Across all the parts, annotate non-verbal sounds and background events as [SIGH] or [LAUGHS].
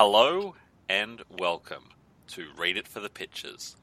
Hello and welcome to Read It for the Pictures,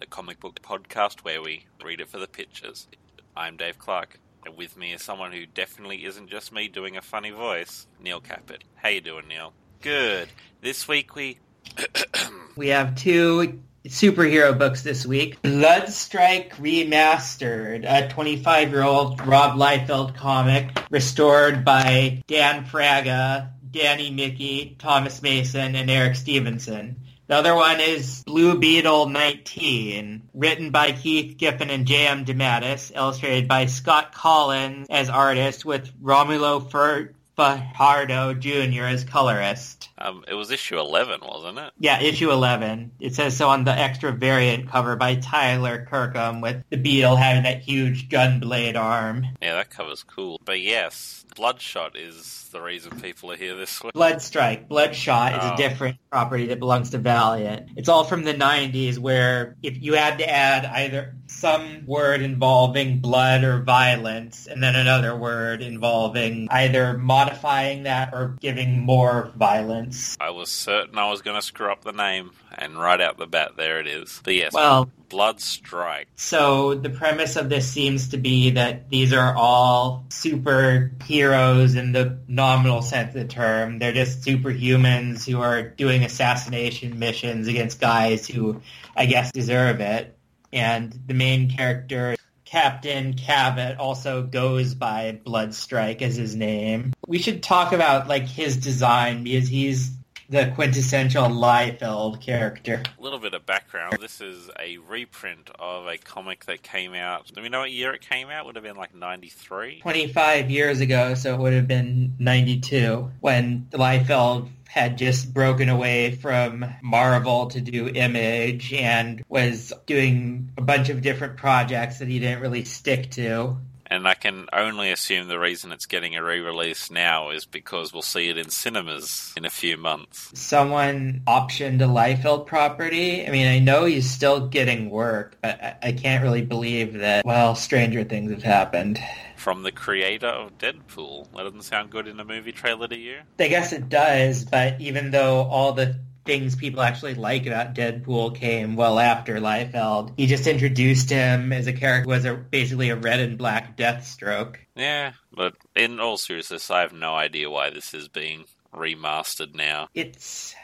the comic book podcast where we read it for the pictures. I'm Dave Clark, and with me is someone who definitely isn't just me doing a funny voice, Neil Caput. How you doing, Neil? Good. This week we [CLEARS THROAT] We have two superhero books this week. Bloodstrike Remastered, a 25-year-old Rob Liefeld comic restored by Dan Fraga, Danny Miki, Thomas Mason, and Eric Stevenson. The other one is Blue Beetle 19, written by Keith Giffen and J.M. DeMatteis, illustrated by Scott Kolins as artist with Romulo Fer- Fajardo Jr. as colorist. um, it was issue eleven, wasn't it? Yeah, issue 11. It says so on the extra variant cover by Tyler Kirkham with the beetle having that huge gun blade arm. Yeah, that cover's cool. But yes, Bloodshot is the reason people are here this week. Bloodstrike, Bloodshot is Oh. a different property that belongs to Valiant. It's all from the 90s where if you had to add either some word involving blood or violence and then another word involving either modifying that or giving more violence. I was certain I was going to screw up the name, and right out the bat, there it is. But yes, Well, Blood Strike. So the premise of this seems to be that these are all superheroes in the nominal sense of the term. They're just superhumans who are doing assassination missions against guys who I guess deserve it. And the main character, Captain Cabot, also goes by Bloodstrike as his name. We should talk about like his design because he's the quintessential Liefeld character. A little bit of background. This is a reprint of a comic that came out. Do we know what year it came out? Would have been like 93? 25 years ago, so it would have been 92, when Liefeld had just broken away from Marvel to do Image and was doing a bunch of different projects that he didn't really stick to. And I can only assume the reason it's getting a re-release now is because we'll see it in cinemas in a few months. Someone optioned a Liefeld property. I mean, I know he's still getting work, but I, I can't really believe that, well, stranger things have happened. From the creator of Deadpool. That doesn't sound good in a movie trailer to you? I guess it does, but even though all the things people actually like about Deadpool came well after Liefeld, he just introduced him as a character who was a, basically a red and black Deathstroke. Yeah, but in all seriousness, I have no idea why this is being remastered now. It's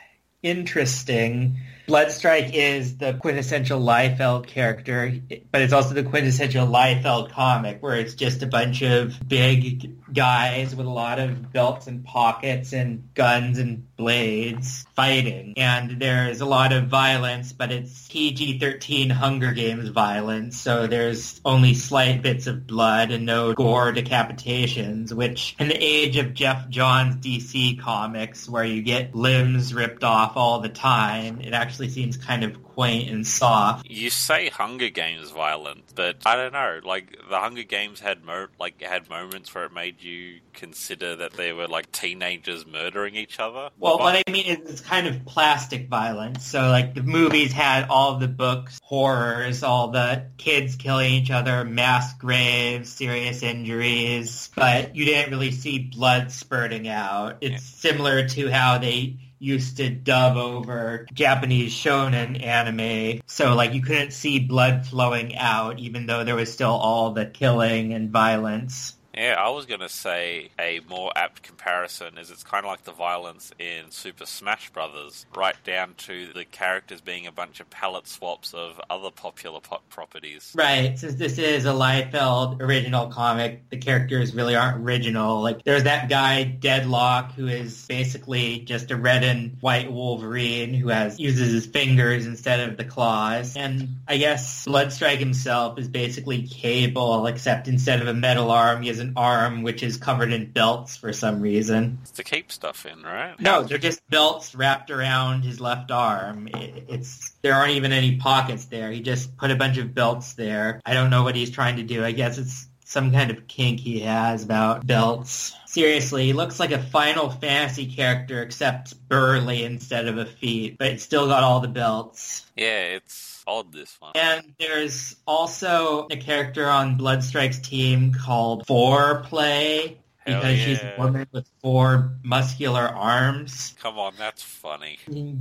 interesting. Bloodstrike is the quintessential Liefeld character, but it's also the quintessential Liefeld comic, where it's just a bunch of big guys with a lot of belts and pockets and guns and blades fighting. And there's a lot of violence, but it's PG-13 Hunger Games violence, so there's only slight bits of blood and no gore decapitations, which in the age of Geoff Johns DC comics, where you get limbs ripped off all the time, it actually seems kind of quaint and soft. You say Hunger Games violent, but I don't know. Like the Hunger Games had mo- like had moments where it made you consider that they were like teenagers murdering each other. Well, But- what I mean is it's kind of plastic violence. So like the movies had all the books, horrors, all the kids killing each other, mass graves, serious injuries, but you didn't really see blood spurting out. It's similar to how they used to dub over Japanese shonen anime. So like you couldn't see blood flowing out even though there was still all the killing and violence. Yeah, I was gonna say a more apt comparison is it's kind of like the violence in Super Smash Brothers, right down to the characters being a bunch of palette swaps of other popular pop properties. Right, since this is a Liefeld original comic, the characters really aren't original. Like, there's that guy, Deadlock, who is basically just a red and white Wolverine who has uses his fingers instead of the claws. And I guess Bloodstrike himself is basically Cable, except instead of a metal arm, he has an arm which is covered in belts for some reason. It's to keep stuff in, right? No, they're just belts wrapped around his left arm. It- It's there aren't even any pockets there. He just put a bunch of belts there. I don't know what he's trying to do. I guess it's some kind of kink he has about belts. Seriously, he looks like a Final Fantasy character except burly instead of a feet, but it's still got all the belts. Yeah, it's this one. And there's also a character on Bloodstrike's team called Fourplay, Hell because she's a woman with four muscular arms. Come on, that's funny.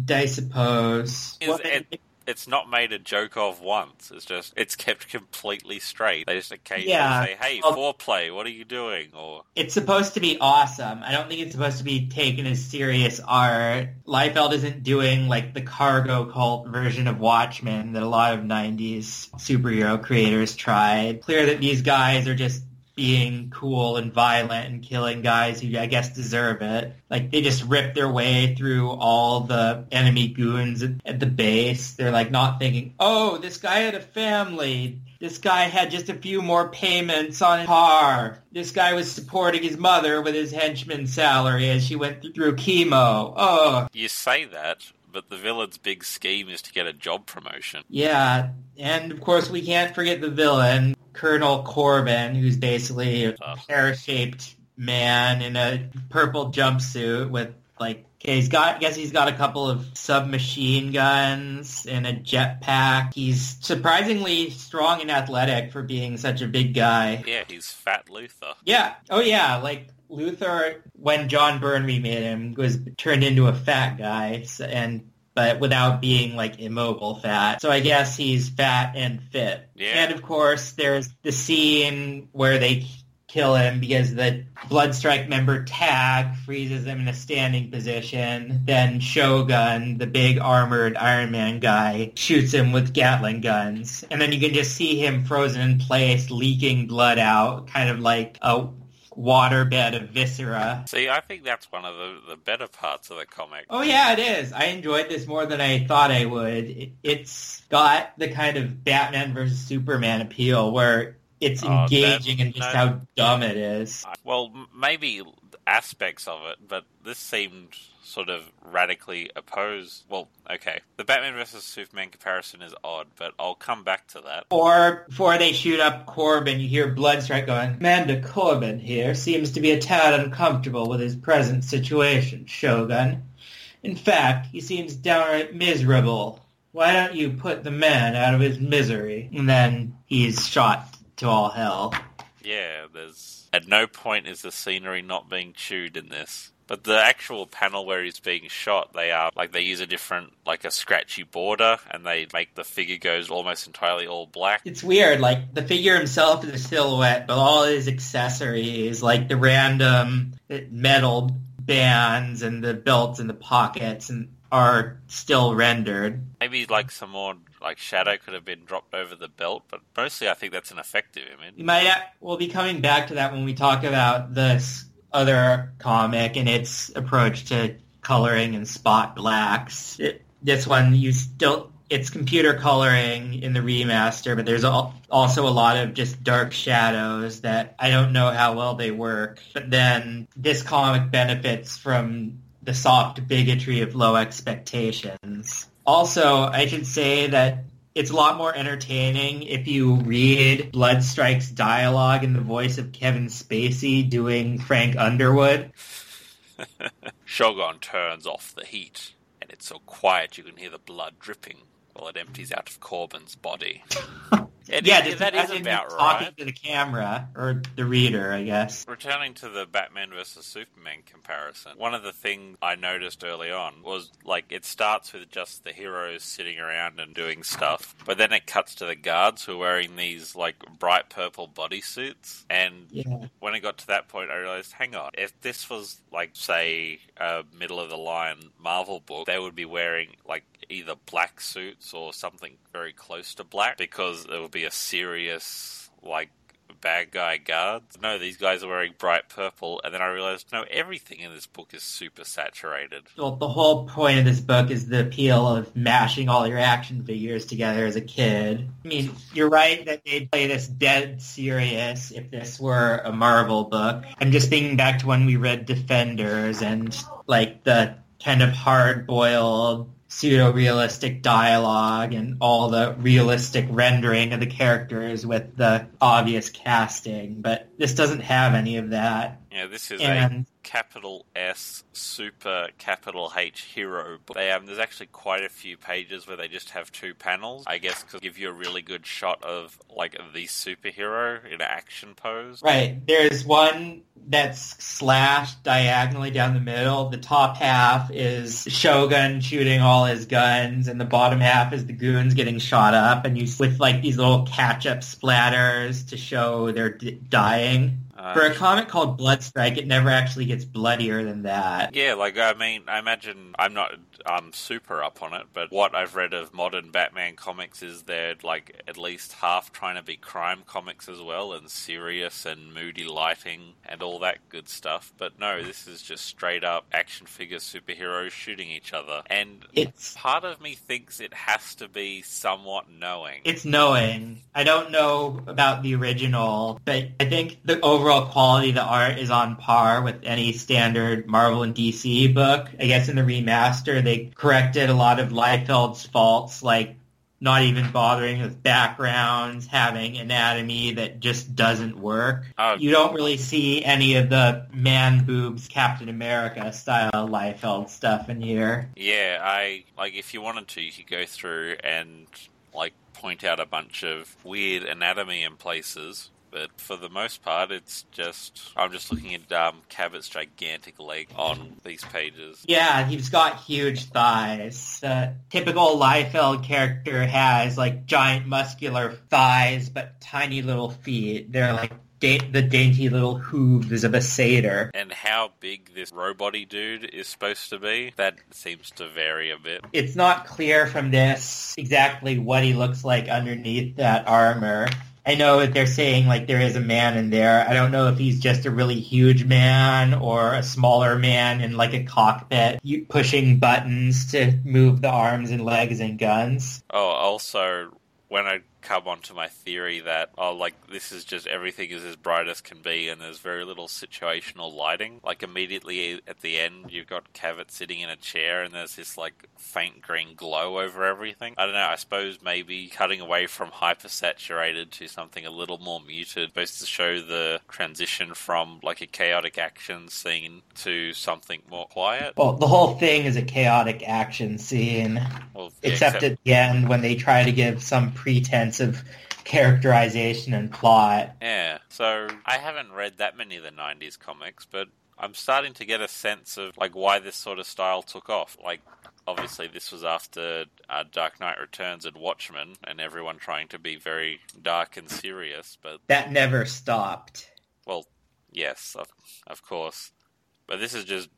I suppose. Is Well, it- It's not made a joke of once. It's just it's kept completely straight. They just occasionally Yeah. say, "Hey, Well- fourplay, what are you doing?" Or It's supposed to be awesome. I don't think it's supposed to be taken as serious art. Liefeld isn't doing like the cargo cult version of Watchmen that a lot of 90s superhero creators tried. Clear that these guys are just being cool and violent and killing guys who I guess deserve it. Like they just rip their way through all the enemy goons at, at the base. They're like not thinking, oh, this guy had a family. This guy had just a few more payments on his car. This guy was supporting his mother with his henchman's salary as she went through chemo. Oh, you say that, but the villain's big scheme is to get a job promotion. yeah. And of course, we can't forget the villain, Colonel Corbin, who's basically a Ugh. pear-shaped man in a purple jumpsuit with like okay he's got I guess he's got a couple of submachine guns and a jetpack. He's surprisingly strong and athletic for being such a big guy. Yeah, he's Fat Luthor. yeah. Oh yeah. Like Luthor when John Byrne remade him was turned into a fat guy. And but without being like immobile fat. So I guess he's fat and fit. Yeah. And of course there's the scene where they kill him because the Bloodstrike member Tag freezes him in a standing position. Then Shogun, the big armored Iron Man guy, shoots him with Gatling guns. And then you can just see him frozen in place, leaking blood out, kind of like a waterbed of viscera. See, I think that's one of the, the better parts of the comic. Oh yeah, it is. I enjoyed this more than I thought I would. It, it's got the kind of Batman versus Superman appeal where it's Oh, engaging and just no. how dumb it is. Well, maybe aspects of it, but this seemed sort of radically opposed. Well, okay, the Batman versus Superman comparison is odd, but I'll come back to that. Or before they shoot up Corbin, you hear Bloodstrike going, Amanda Corbin here seems to be a tad uncomfortable with his present situation, Shogun. In fact, he seems downright miserable. Why don't you put the man out of his misery? And then he's shot to all hell. Yeah, there's at no point is the scenery not being chewed in this. But the actual panel where he's being shot, they are like they use a different, like a scratchy border, and they make the figure goes almost entirely all black. It's weird, like the figure himself is a silhouette, but all his accessories, like the random metal bands and the belts and the pockets, and are still rendered. Maybe like some more like shadow could have been dropped over the belt, but mostly I think that's an effective image. We might uh, we'll be coming back to that when we talk about this other comic and its approach to coloring and spot blacks. It, this one you still it's computer coloring in the remaster, but there's al- also a lot of just dark shadows that I don't know how well they work. But then this comic benefits from the soft bigotry of low expectations. Also, I should say that it's a lot more entertaining if you read Bloodstrike's dialogue in the voice of Kevin Spacey doing Frank Underwood. [LAUGHS] Shogun turns off the heat, and it's so quiet you can hear the blood dripping while it empties out of Corbin's body. [LAUGHS] And yeah, it- that is about him talking right. to the camera or the reader, I guess. Returning to the Batman versus Superman comparison, one of the things I noticed early on was like it starts with just the heroes sitting around and doing stuff, but then it cuts to the guards who are wearing these like bright purple bodysuits. And Yeah. when it got to that point, I realized, hang on, if this was like, say, a middle of the line Marvel book, they would be wearing like either black suits or something very close to black because it would be a serious, like, bad guy guards. No, these guys are wearing bright purple, and then I realized, no, everything in this book is super saturated. Well, the whole point of this book is the appeal of mashing all your action figures together as a kid. I mean, you're right that they'd play this dead serious if this were a Marvel book. I'm just thinking back to when we read Defenders and like the kind of hard-boiled pseudo-realistic dialogue and all the realistic rendering of the characters with the obvious casting, but this doesn't have any of that. Yeah, this is a And capital S super capital H hero book. They um, there's actually quite a few pages where they just have two panels. I guess to give you a really good shot of like the superhero in action pose. Right. There's one that's slashed diagonally down the middle. The top half is Shogun shooting all his guns, and the bottom half is the goons getting shot up, and you with like these little catch-up splatters to show they're d- dying. Uh, For a comic called Bloodstrike, it never actually gets bloodier than that. Yeah, like I mean, I imagine I'm not um super up on it, but what I've read of modern Batman comics is they're like at least half trying to be crime comics as well, and serious and moody lighting and all that good stuff. But no, this is just straight up action figure superheroes shooting each other, and It's part of me thinks it has to be somewhat knowing. it's knowing. I don't know about the original, but I think the overall quality of the art is on par with any standard Marvel and DC book. I guess in the remaster, they corrected a lot of Liefeld's faults, like not even bothering with backgrounds, having anatomy that just doesn't work. Oh, You don't really see any of the man boobs Captain America style Liefeld stuff in here. Yeah, I like if you wanted to, you could go through and like point out a bunch of weird anatomy in places. But for the most part, it's just I'm just looking at um, Cabot's gigantic leg on these pages. Yeah, he's got huge thighs. The typical Liefeld character has like giant muscular thighs, but tiny little feet. They're like the dainty little hooves of a satyr. And how big this roboty dude is supposed to be, that seems to vary a bit. It's not clear from this exactly what he looks like underneath that armor. I know that they're saying like there is a man in there. I don't know if he's just a really huge man or a smaller man in like a cockpit pushing buttons to move the arms and legs and guns. Oh, also, when I come onto my theory that, oh, like, this is just everything is as bright as can be and there's very little situational lighting, like, immediately at the end, you've got Cabot sitting in a chair and there's this, like, faint green glow over everything. I don't know, I suppose maybe cutting away from hypersaturated to something a little more muted, supposed to show the transition from, like, a chaotic action scene to something more quiet. Well, the whole thing is a chaotic action scene, Well, yeah, except at the end when they try to give some pretense of characterization and plot. Yeah, so I haven't read that many of the 90s comics, but I'm starting to get a sense of like why this sort of style took off. Like obviously this was after uh, Dark Knight Returns and Watchmen and everyone trying to be very dark and serious, but That never stopped. well, yes, of, of course. But this is just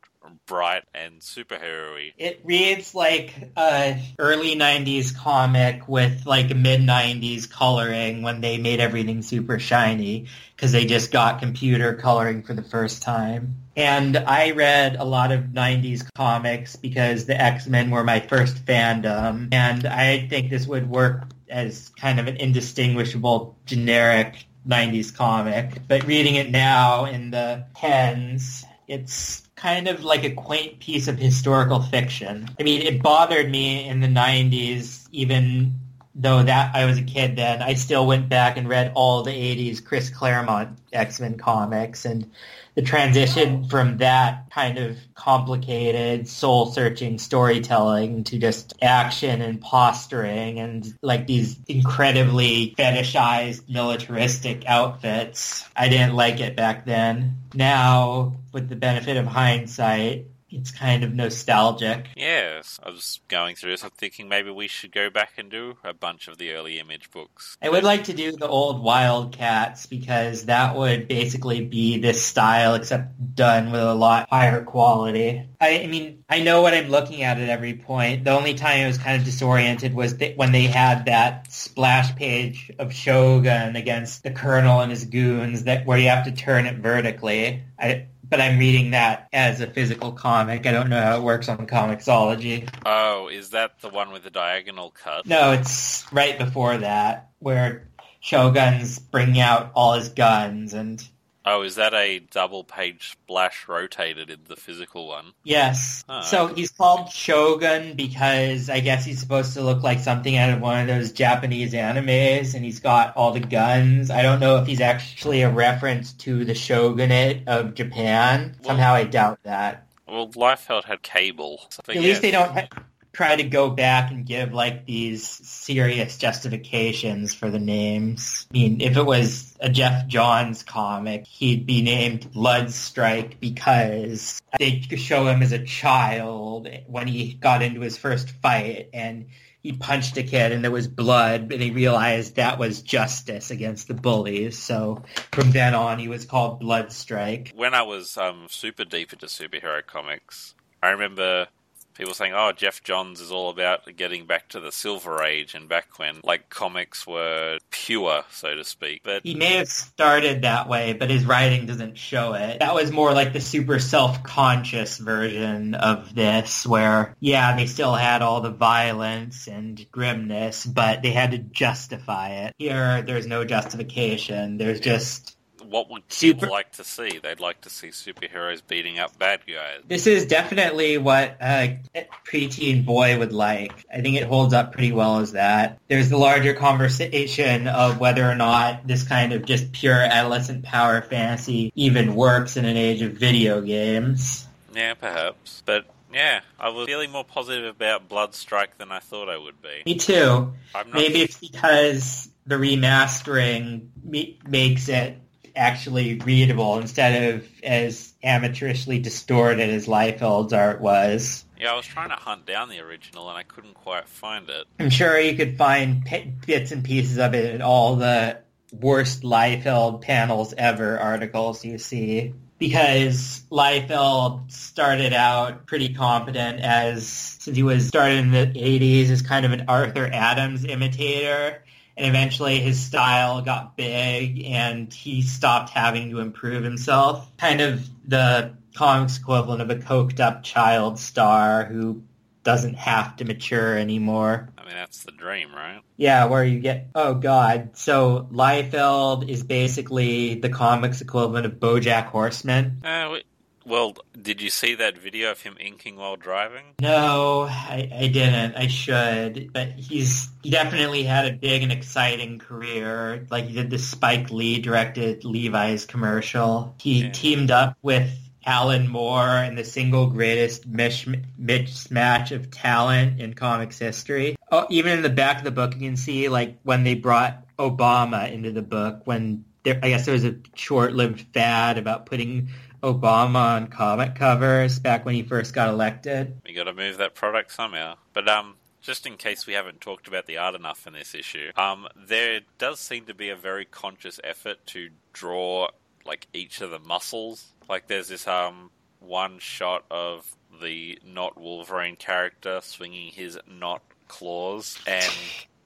bright and superhero-y. It reads like a early 90s comic with like mid 90s coloring when they made everything super shiny because they just got computer coloring for the first time. And I read a lot of 90s comics because the X-Men were my first fandom and I think this would work as kind of an indistinguishable generic 90s comic. But reading it now in the tens, it's kind of like a quaint piece of historical fiction. I mean, it bothered me in the 90s, even though that I was a kid then. I still went back and read all the 80s Chris Claremont X-Men comics and the transition from that kind of complicated, soul-searching storytelling to just action and posturing and like these incredibly fetishized militaristic outfits. I didn't like it back then. Now, with the benefit of hindsight, it's kind of nostalgic. Yes, I was going through this. I'm thinking maybe we should go back and do a bunch of the early image books. I would like to do the old Wildcats because that would basically be this style except done with a lot higher quality. I, I mean, I know what I'm looking at at every point. The only time I was kind of disoriented was th- when they had that splash page of Shogun against the Colonel and his goons that where you have to turn it vertically. I, but I'm reading that as a physical comic. I don't know how it works on Comixology. Oh, is that the one with the diagonal cut? No, it's right before that where Shogun's bringing out all his guns and Oh, is that a double page splash rotated in the physical one? Yes. Ah. So he's called Shogun because I guess he's supposed to look like something out of one of those Japanese animes, and he's got all the guns. I don't know if he's actually a reference to the shogunate of Japan. Well- Somehow I doubt that. Well, Liefeld had cable. But At least they don't ha- try to go back and give like these serious justifications for the names. I mean, if it was a Geoff Johns comic, he'd be named Bloodstrike because they show him as a child when he got into his first fight and he punched a kid and there was blood and he realized that was justice against the bullies. So from then on he was called Bloodstrike. when I was um, super deep into superhero comics, I remember people saying, "Oh, Geoff Johns is all about getting back to the Silver Age and back when like comics were pure, so to speak." But He may have started that way, but his writing doesn't show it. That was more like the super self-conscious version of this, where, yeah, they still had all the violence and grimness, but they had to justify it. Here, there's no justification. There's just... what would Super- like to see? They'd like to see superheroes beating up bad guys. This is definitely what a preteen boy would like. I think it holds up pretty well as that. There's the larger conversation of whether or not this kind of just pure adolescent power fantasy even works in an age of video games. Yeah, perhaps. But yeah, I was feeling more positive about Bloodstrike than I thought I would be. Me too. I'm not Maybe it's because the remastering me- makes it actually readable instead of as amateurishly distorted as Liefeld's art was. Yeah, I was trying to hunt down the original and I couldn't quite find it. I'm sure you could find bits and pieces of it in all the worst Liefeld panels ever articles you see. Because Liefeld started out pretty competent as, since he was started in the 80s, as kind of an Arthur Adams imitator. And eventually his style got big and he stopped having to improve himself. Kind of the comics equivalent of a coked up child star who doesn't have to mature anymore. I mean, that's the dream, right? Yeah, where you get oh god. So Liefeld is basically the comics equivalent of BoJack Horseman. Uh, well, did you see that video of him inking while driving? No, I, I didn't. I should, but he's he definitely had a big and exciting career. Like he did the Spike Lee directed Levi's commercial. He Yeah. teamed up with Alan Moore in the single greatest mismatch of talent in comics history. Oh, even in the back of the book, you can see like when they brought Obama into the book. When there, I guess there was a short-lived fad about putting Obama on comic covers back when he first got elected. We got to move that product somehow. But um, just in case we haven't talked about the art enough in this issue, um, there does seem to be a very conscious effort to draw like each of the muscles. Like there's this um one shot of the not Wolverine character swinging his not claws, and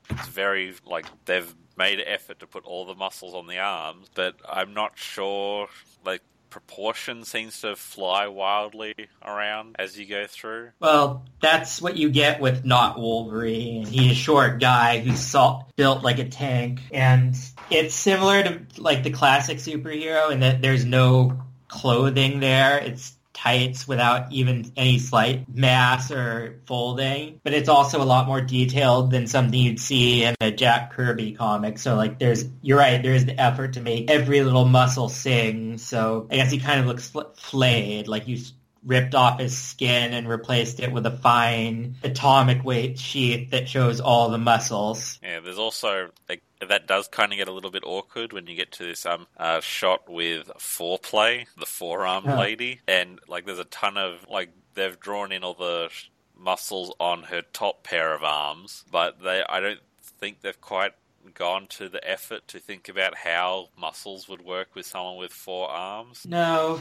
it's very like they've made an effort to put all the muscles on the arms, but I'm not sure like proportion seems to fly wildly around as you go through. Well, that's what you get with not Wolverine. He's a short guy who's salt, built like a tank, and it's similar to like the classic superhero in that there's no clothing there. It's tights without even any slight mass or folding, but it's also a lot more detailed than something you'd see in a Jack Kirby comic. So like there's, you're right, there's the effort to make every little muscle sing. So I guess he kind of looks fl- flayed, like you ripped off his skin and replaced it with a fine atomic weight sheath that shows all the muscles. Yeah, there's also like that does kind of get a little bit awkward when you get to this um uh, shot with fourplay, the forearm lady, and like there's a ton of like they've drawn in all the sh- muscles on her top pair of arms, but they I don't think they've quite gone to the effort to think about how muscles would work with someone with four arms. No,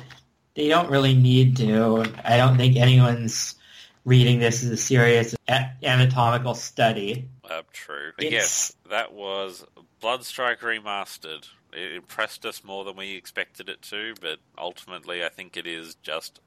they don't really need to. I don't think anyone's reading this as a serious anatomical study. Uh, true. But It's- yes, that was Bloodstrike Remastered. It impressed us more than we expected it to, but ultimately I think it is just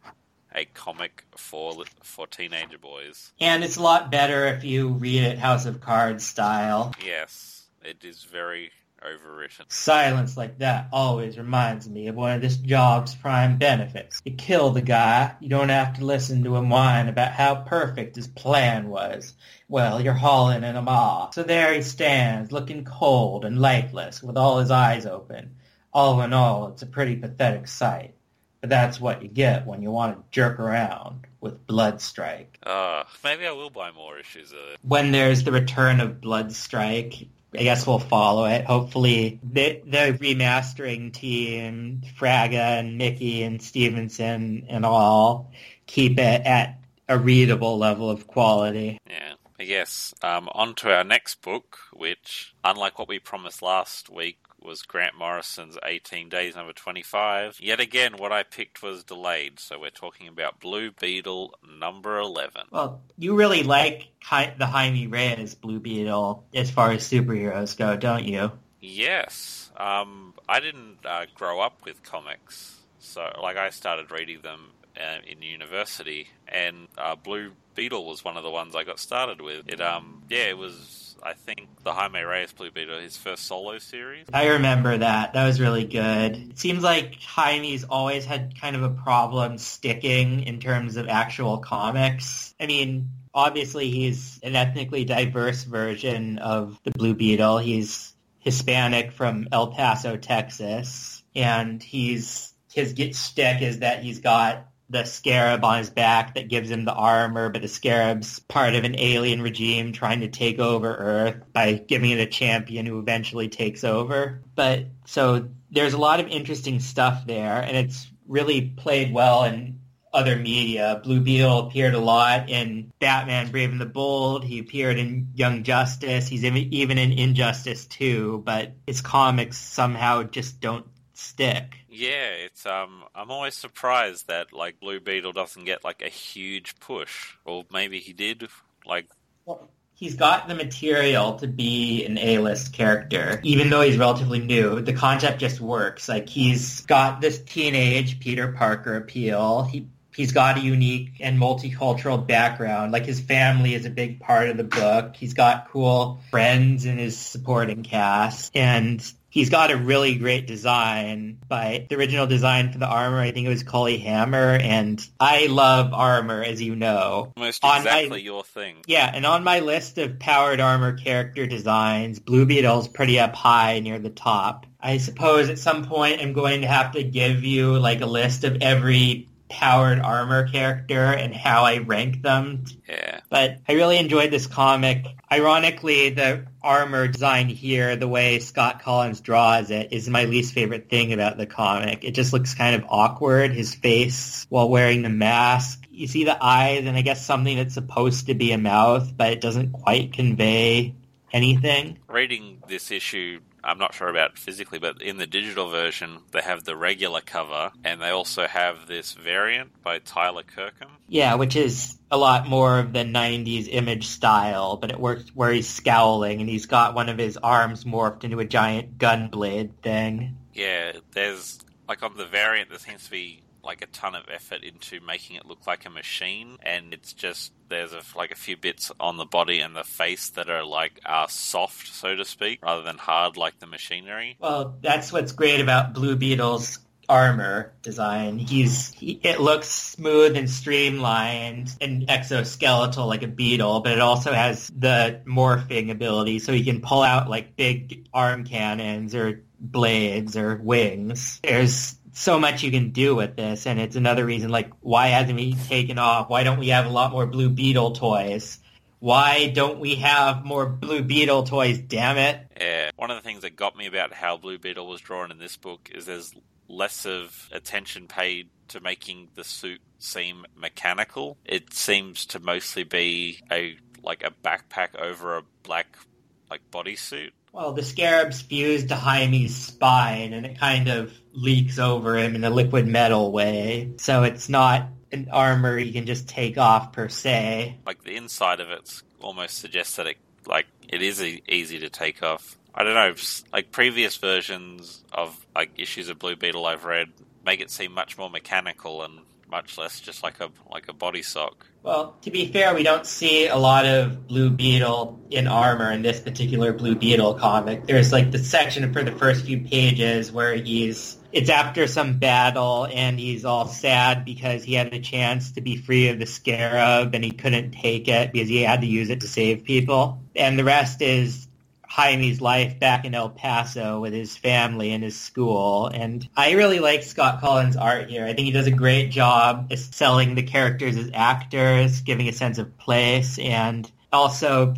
a comic for for teenager boys. And it's a lot better if you read it House of Cards style. Yes, it is very overwritten. Silence like that always reminds me of one of this job's prime benefits. You kill the guy, you don't have to listen to him whine about how perfect his plan was. Well, you're hauling in a maw. So there he stands, looking cold and lifeless, with all his eyes open. All in all, it's a pretty pathetic sight. But that's what you get when you want to jerk around with Bloodstrike. Uh, maybe I will buy more issues of it. When there's the return of Bloodstrike, I guess we'll follow it. Hopefully, the, the remastering team, Fraga and Mickey and Stevenson and all, keep it at a readable level of quality. Yeah, I guess. Um, on to our next book, which, unlike what we promised last week, was Grant Morrison's 18 Days number 25. Yet again, what I picked was delayed, so we're talking about Blue Beetle number 11. Well, you really like Hi- the Jaime Reyes Blue Beetle as far as superheroes go, don't you? Yes. Um, I didn't uh, grow up with comics, so like I started reading them uh, in university, and uh, Blue Beetle was one of the ones I got started with. It um yeah, it was I think the Jaime Reyes Blue Beetle, his first solo series. I remember that. That was really good. It seems like Jaime's always had kind of a problem sticking in terms of actual comics. I mean, obviously he's an ethnically diverse version of the Blue Beetle. He's Hispanic from El Paso, Texas, and he's his get stick is that he's got the scarab on his back that gives him the armor, but the scarab's part of an alien regime trying to take over Earth by giving it a champion who eventually takes over. But so there's a lot of interesting stuff there, and it's really played well in other media. Blue Beetle appeared a lot in Batman Brave and the Bold. He appeared in Young Justice. He's even in Injustice 2, but his comics somehow just don't stick. Yeah, it's um I'm always surprised that like Blue Beetle doesn't get like a huge push. Or maybe he did like well, he's got the material to be an A-list character, even though he's relatively new. The concept just works. Like he's got this teenage Peter Parker appeal. He he's got a unique and multicultural background. Like his family is a big part of the book. He's got cool friends in his supporting cast, and he's got a really great design but the original design for the armor. I think it was Cully Hamner, and I love armor, as you know. Almost exactly my, your thing. Yeah, and on my list of powered armor character designs, Blue Beetle's pretty up high near the top. I suppose at some point I'm going to have to give you like a list of every powered armor character and how I rank them. Yeah. But I really enjoyed this comic. Ironically, the armor design here, the way Scott Kolins draws it, is my least favorite thing about the comic. It just looks kind of awkward, his face while wearing the mask. You see the eyes and I guess something that's supposed to be a mouth, but it doesn't quite convey anything. Reading this issue I'm not sure about physically, but in the digital version, they have the regular cover, and they also have this variant by Tyler Kirkham. Yeah, which is a lot more of the 90s image style, but it works where he's scowling and he's got one of his arms morphed into a giant gun blade thing. Yeah, there's, like on the variant, there seems to be like a ton of effort into making it look like a machine, and it's just there's a, like a few bits on the body and the face that are like are soft, so to speak, rather than hard like the machinery. Well, that's what's great about Blue Beetle's armor design. He's he, it looks smooth and streamlined and exoskeletal like a beetle, but it also has the morphing ability, so he can pull out like big arm cannons or blades or wings. There's so much you can do with this, and it's another reason like why hasn't he taken off? Why don't we have a lot more Blue Beetle toys? Why don't we have more Blue Beetle toys? Damn it! Yeah, one of the things that got me about how Blue Beetle was drawn in this book is there's less of attention paid to making the suit seem mechanical. It seems to mostly be a like a backpack over a black like bodysuit. Well, the scarab's fused to Jaime's spine, and it kind of leaks over him in a liquid metal way. So it's not an armor you can just take off per se. Like the inside of it almost suggests that it like it is easy to take off. I don't know, like previous versions of like issues of Blue Beetle I've read make it seem much more mechanical and much less just like a like a body sock. Well, to be fair, we don't see a lot of Blue Beetle in armor in this particular Blue Beetle comic. There's like the section for the first few pages where he's it's after some battle and he's all sad because he had a chance to be free of the scarab and he couldn't take it because he had to use it to save people. And the rest is Jaime's life back in El Paso with his family and his school. And I really like Scott Kolins' art here. I think he does a great job selling the characters as actors, giving a sense of place, and also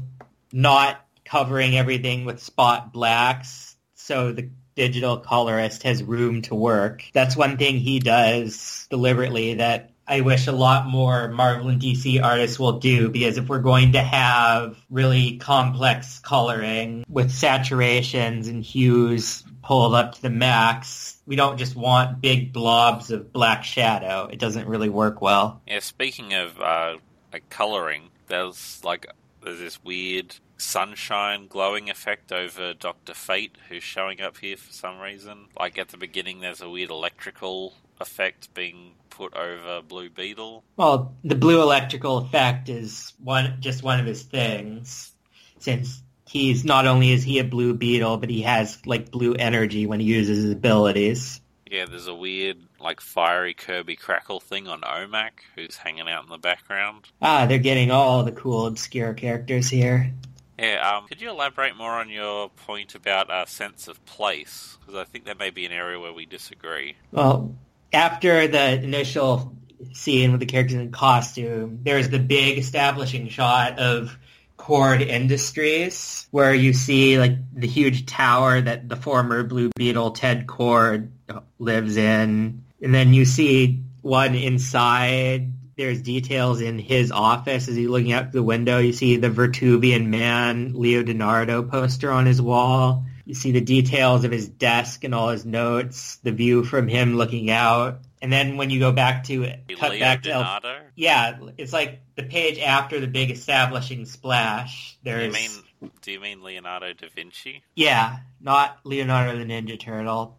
not covering everything with spot blacks. So the digital colorist has room to work. That's one thing he does deliberately that I wish a lot more Marvel and DC artists will do because if we're going to have really complex coloring with saturations and hues pulled up to the max, we don't just want big blobs of black shadow. It doesn't really work well. Yeah, speaking of uh, like coloring, there's like there's this weird sunshine glowing effect over Doctor Fate, who's showing up here for some reason. Like at the beginning, there's a weird electrical effect being put over Blue Beetle. Well, the blue electrical effect is one just one of his things, since he's not only is he a Blue Beetle, but he has like blue energy when he uses his abilities. Yeah, there's a weird like fiery Kirby crackle thing on Omac, who's hanging out in the background. Ah, they're getting all the cool obscure characters here. Yeah, um, could you elaborate more on your point about our sense of place? Because I think that may be an area where we disagree. Well, after the initial scene with the characters in costume, there's the big establishing shot of Kord Industries, where you see like the huge tower that the former Blue Beetle Ted Kord lives in, and then you see one inside there's details in his office as he's looking out the window. You see the Vitruvian Man Leo DiNardo poster on his wall. You see the details of his desk and all his notes, the view from him looking out. And then when you go back to it, cut Leo back to El- yeah, it's like the page after the big establishing splash. Do you There's mean do you mean Leonardo da Vinci? yeah, not Leonardo the Ninja Turtle.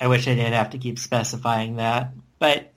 I wish I didn't have to keep specifying that. But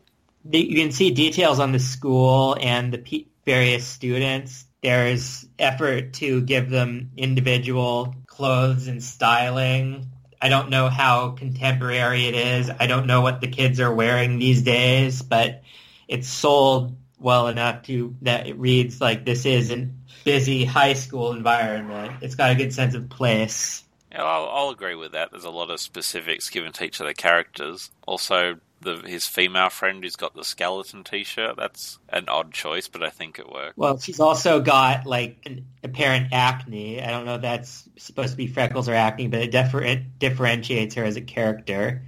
the, you can see details on the school and the pe- various students. There's effort to give them individual clothes and styling. I don't know how contemporary it is. I don't know what the kids are wearing these days, but it's sold well enough to that it reads like this is a busy high school environment. It's got a good sense of place. Yeah, I'll, I'll agree with that. There's a lot of specifics given to each of the characters. Also, the his female friend who's got the skeleton T-shirt. That's an odd choice, but I think it works. Well, she's also got like an apparent acne. I don't know if that's supposed to be freckles or acne, but it, differ- differentiates her as a character.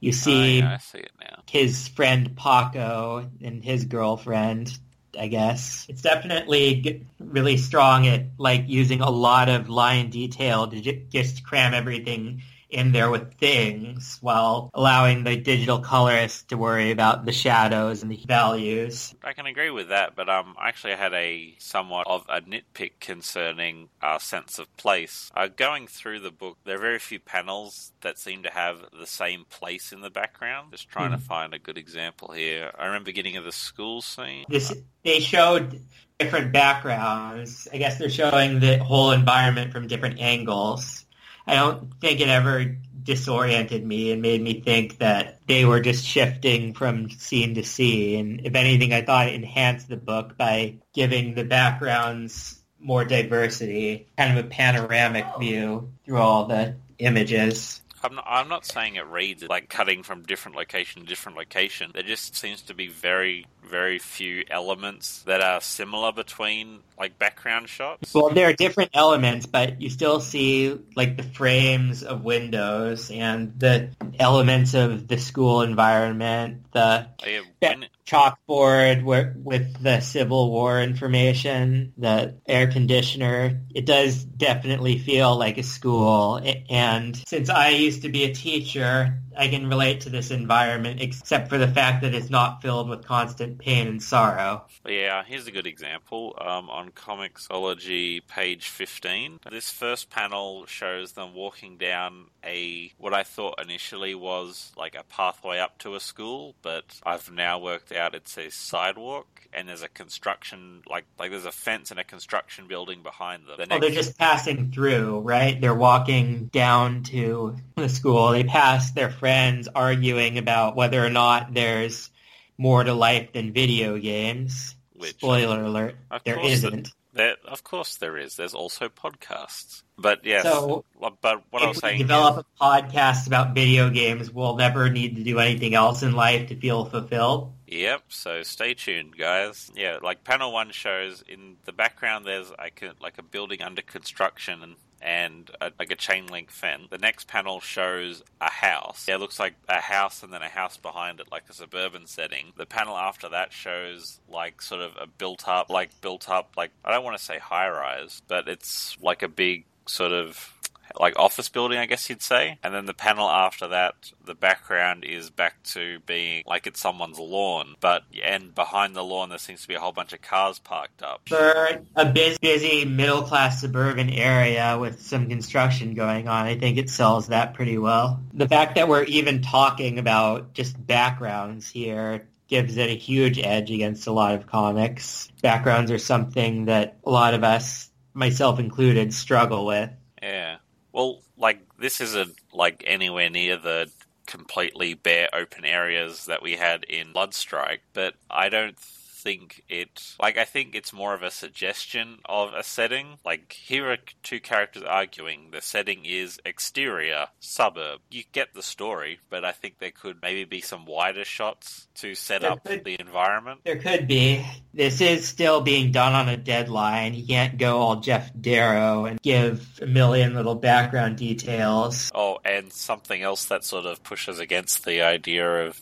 You oh, see Oh, yeah, I see it now. his friend Paco and his girlfriend, I guess. It's definitely really strong at like using a lot of line detail to ju- just cram everything in there with things while allowing the digital colorist to worry about the shadows and the values. I can agree with that, but um, actually, I had a somewhat of a nitpick concerning our sense of place. Uh, going through the book, there are very few panels that seem to have the same place in the background. Just trying to find a good example here. I remember getting of the school scene. This they showed different backgrounds. I guess they're showing the whole environment from different angles. I don't think it ever disoriented me and made me think that they were just shifting from scene to scene. And if anything, I thought it enhanced the book by giving the backgrounds more diversity, kind of a panoramic view through all the images. I'm not, I'm not saying it reads like cutting from different location to different location. There just seems to be very, very few elements that are similar between like background shots. Well, there are different elements, but you still see like the frames of windows and the elements of the school environment, the Yeah. when- chalkboard where, with the Civil War information, the air conditioner. It does definitely feel like a school. And since I used to be a teacher, I can relate to this environment, except for the fact that it's not filled with constant pain and sorrow. Yeah, here's a good example. Um, on Comixology, page 15, this first panel shows them walking down a what I thought initially was like a pathway up to a school, but I've now worked out it's a sidewalk and there's a construction like like there's a fence and a construction building behind them. The Oh, they're just passing through, right? They're walking down to the school. They pass their friends arguing about whether or not there's more to life than video games. Which- Spoiler alert, Of there course isn't. There, of course, there is. There's also podcasts. But yes, So, uh, but what I if was we saying, develop a podcast about video games, we'll never need to do anything else in life to feel fulfilled. Yep. So stay tuned, guys. Yeah, like panel one shows in the background. There's like a, like a building under construction and and a, like a chain link fence. The next panel shows a house. Yeah, it looks like a house and then a house behind it, like a suburban setting. The panel after that shows like sort of a built up, like built up, like I don't want to say high rise, but it's like a big sort of like office building, I guess you'd say. And then the panel after that, the background is back to being like it's someone's lawn, but and behind the lawn there seems to be a whole bunch of cars parked up. For a busy, busy middle-class suburban area with some construction going on, I think it sells that pretty well. The fact that we're even talking about just backgrounds here gives it a huge edge against a lot of comics. Backgrounds are something that a lot of us, myself included, struggle with. Yeah. Well, like this isn't like anywhere near the completely bare open areas that we had in Bloodstrike, but I don't think it like I think it's more of a suggestion of a setting. Like here are two characters arguing. The setting is exterior suburb. You get the story, but I think there could maybe be some wider shots to set There up could- the environment. There could be. This is still being done on a deadline. You can't go all Geof Darrow and give a million little background details. Oh, and something else that sort of pushes against the idea of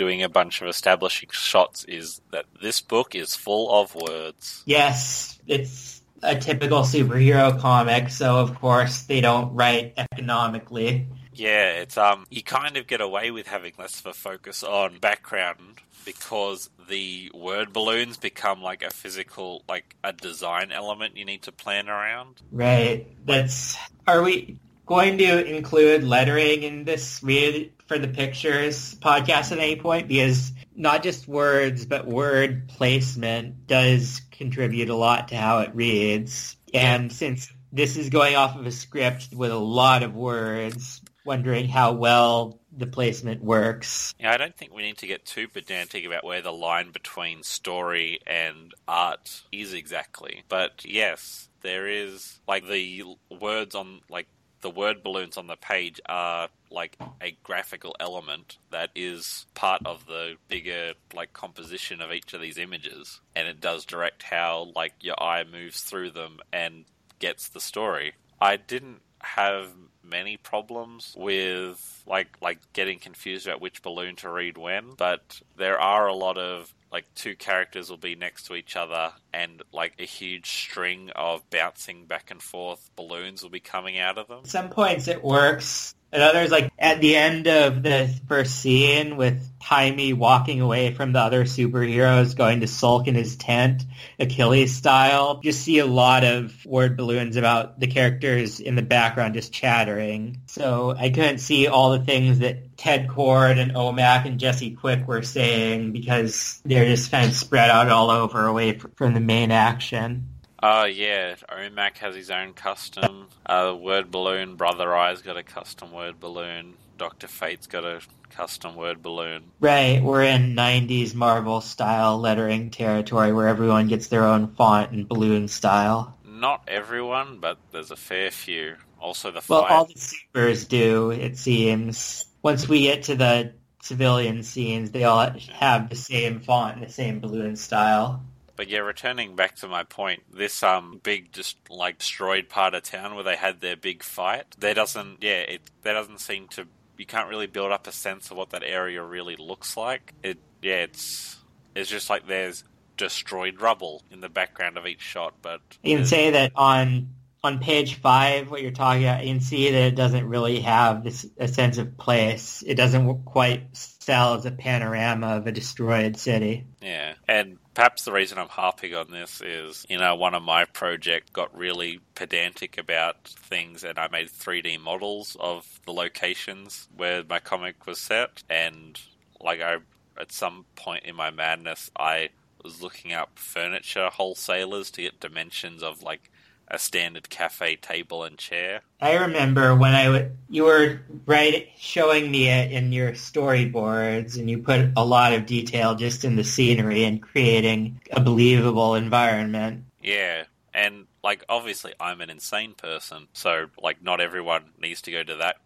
doing a bunch of establishing shots is that this book is full of words. Yes, it's a typical superhero comic, so of course they don't write economically. Yeah, it's um you kind of get away with having less of a focus on background because the word balloons become like a physical like a design element you need to plan around. Right. That's are we going to include lettering in this read for the pictures podcast at any point? Because not just words, but word placement does contribute a lot to how it reads. And since this is going off of a script with a lot of words, wondering how well the placement works. Yeah, I don't think we need to get too pedantic about where the line between story and art is exactly. But yes, there is like the words on like the word balloons on the page are like a graphical element that is part of the bigger like composition of each of these images and it does direct how like your eye moves through them and gets the story. I didn't have many problems with like like getting confused about which balloon to read when, but there are a lot of like two characters will be next to each other and like a huge string of bouncing back and forth balloons will be coming out of them. At some points it works. At others, like at the end of the first scene with Jaime walking away from the other superheroes, going to sulk in his tent, Achilles style, you see a lot of word balloons about the characters in the background just chattering. So I couldn't see all the things that Ted Kord and Omac and Jesse Quick were saying because they're just kind of spread out all over away from the main action. Oh yeah, Omac has his own custom uh, word balloon. Brother Eye's got a custom word balloon. Doctor Fate's got a custom word balloon. Right, we're in 90s Marvel style lettering territory where everyone gets their own font and balloon style. Not everyone, but there's a fair few. Also, the Well, all the supers do, it seems. Once we get to the civilian scenes, they all have the same font and the same balloon style. But yeah, returning back to my point, this um big just like destroyed part of town where they had their big fight, there doesn't yeah, it there doesn't seem to you can't really build up a sense of what that area really looks like. It yeah, it's it's just like there's destroyed rubble in the background of each shot, but You can say that on on page five, what you're talking about, you can see that it doesn't really have this a sense of place. It doesn't quite sell as a panorama of a destroyed city. Yeah, and perhaps the reason I'm harping on this is, you know, one of my project got really pedantic about things, and I made 3D models of the locations where my comic was set, and like I at some point in my madness, I was looking up furniture wholesalers to get dimensions of like a standard cafe table and chair. I remember when I w- you were right showing me it in your storyboards, and you put a lot of detail just in the scenery and creating a believable environment. Yeah, and like obviously I'm an insane person, so like not everyone needs to go to that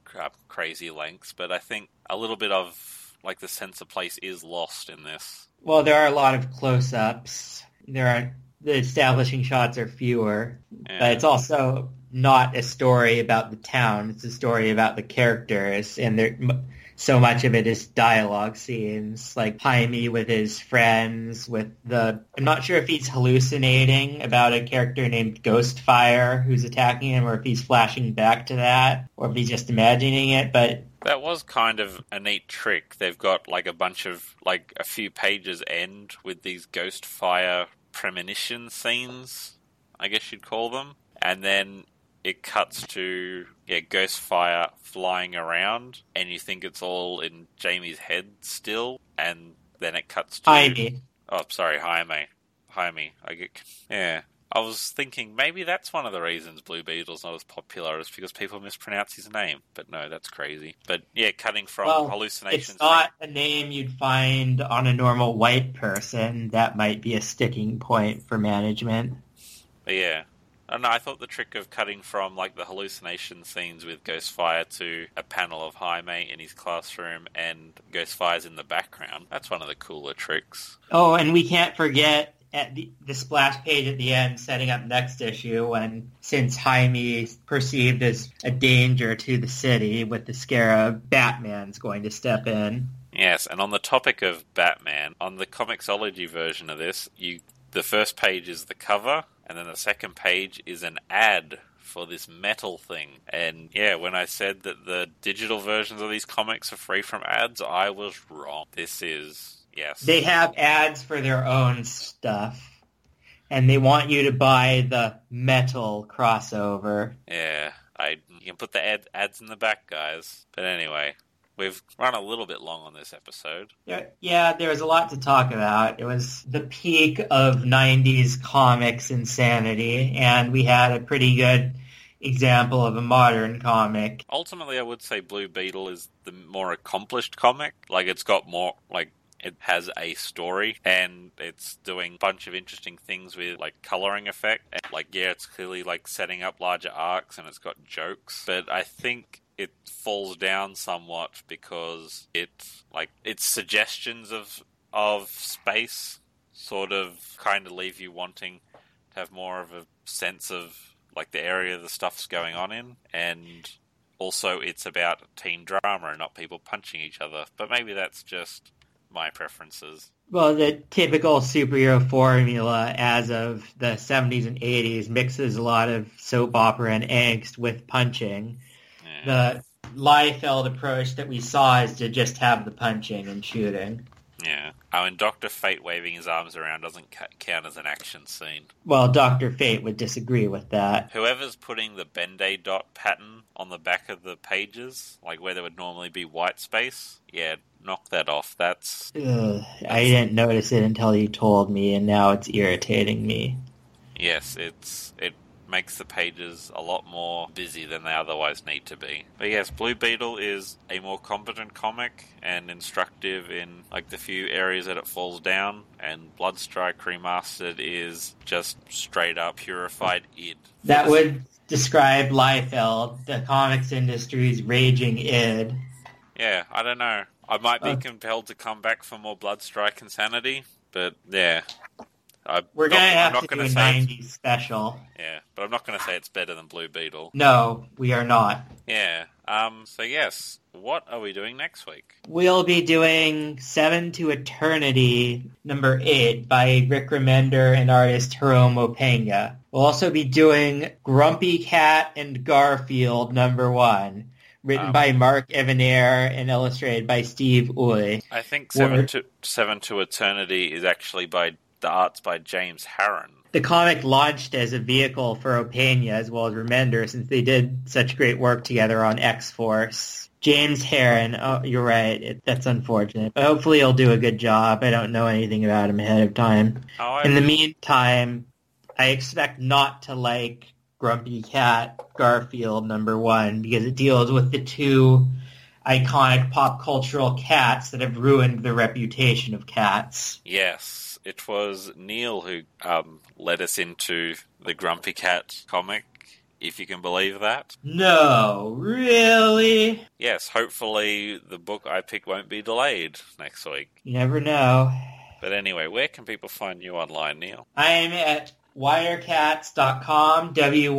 crazy lengths, but I think a little bit of like the sense of place is lost in this. Well, there are a lot of close-ups. There are the establishing shots are fewer, yeah. but it's also not a story about the town. It's a story about the characters, and there so much of it is dialogue scenes, like Jaime with his friends, with the I'm not sure if he's hallucinating about a character named Ghostfire who's attacking him, or if he's flashing back to that, or if he's just imagining it. But that was kind of a neat trick. They've got like a bunch of like a few pages end with these Ghostfire premonition scenes, I guess you'd call them. And then it cuts to yeah, Ghostfire flying around, and you think it's all in Jamie's head still, and then it cuts to Jaime. Oh, sorry, Jaime. Jaime. I get yeah. I was thinking maybe that's one of the reasons Blue Beetle's not as popular is because people mispronounce his name. But no, that's crazy. But yeah, cutting from well, hallucinations. It's not a name you'd find on a normal white person. That might be a sticking point for management. But yeah. I know, I thought the trick of cutting from like the hallucination scenes with Ghostfire to a panel of Jaime in his classroom and Ghostfire's in the background. That's one of the cooler tricks. Oh, and we can't forget at the, the splash page at the end setting up next issue and since Jaime is perceived as a danger to the city with the scarab, Batman's going to step in. Yes, and on the topic of Batman, on the comiXology version of this, you the first page is the cover, and then the second page is an ad for this metal thing. And yeah, when I said that the digital versions of these comics are free from ads, I was wrong. This is Yes. They have ads for their own stuff. And they want you to buy the metal crossover. Yeah, I you can put the ad, ads in the back, guys. But anyway, we've run a little bit long on this episode. Yeah, yeah, there was a lot to talk about. It was the peak of 90s comics insanity, and we had a pretty good example of a modern comic. Ultimately, I would say Blue Beetle is the more accomplished comic. Like, it's got more, like, it has a story and it's doing a bunch of interesting things with like coloring effect. And, like yeah, it's clearly like setting up larger arcs and it's got jokes, but I think it falls down somewhat because it like its suggestions of of space sort of kind of leave you wanting to have more of a sense of like the area the stuff's going on in. And also it's about teen drama and not people punching each other. But maybe that's just my preferences. Well, the typical superhero formula as of the 70s and 80s mixes a lot of soap opera and angst with punching. Yeah. The Liefeld approach that we saw is to just have the punching and shooting. Yeah. Oh, and Doctor Fate waving his arms around doesn't count as an action scene. Well, Doctor Fate would disagree with that. Whoever's putting the Ben-Day dot pattern on the back of the pages, like where there would normally be white space, yeah, knock that off. That's, Ugh. I didn't notice it until you told me, and now it's irritating me. Yes, it's it makes the pages a lot more busy than they otherwise need to be. But yes, Blue Beetle is a more competent comic and instructive in like the few areas that it falls down, and Bloodstrike Remastered is just straight up purified id. That would describe Liefeld, the comics industry's raging id. Yeah, I don't know. I might be uh, compelled to come back for more Bloodstrike insanity, but yeah. I, We're gonna have to do a '90s special. Yeah, but I'm not gonna say it's better than Blue Beetle. No, we are not. Yeah. Um. So yes, what are we doing next week? We'll be doing Seven to Eternity, number eight, by Rick Remender and artist Jerome Opeña. We'll also be doing Grumpy Cat and Garfield, number one written um, by Mark Evanier and illustrated by Steve Uy. I think Seven to Seven to Eternity is actually by the arts by James Harren. the comic launched as a vehicle for Opeña as well as Remender since they did such great work together on X-Force. James Harren, oh, you're right. It, that's unfortunate. But hopefully he'll do a good job. I don't know anything about him ahead of time. Oh, In the meantime, I expect not to like Grumpy Cat Garfield number one because it deals with the two iconic pop cultural cats that have ruined the reputation of cats. yes, it was Neil who um, led us into the Grumpy Cat comic, if you can believe that. No, really? Yes, hopefully the book I pick won't be delayed next week. You never know. But anyway, where can people find you online, Neil? I am at wyrecats.com, W-Y-R-E-C-A-T-S.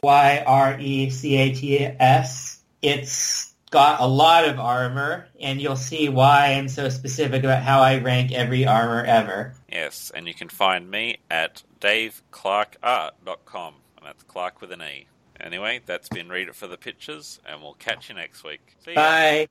It's got a lot of armor, and you'll see why I'm so specific about how I rank every armor ever. Yes, and you can find me at daveclarkeart.com, and that's Clark with an E. Anyway, that's been Read It for the Pictures, and we'll catch you next week. See ya. Bye.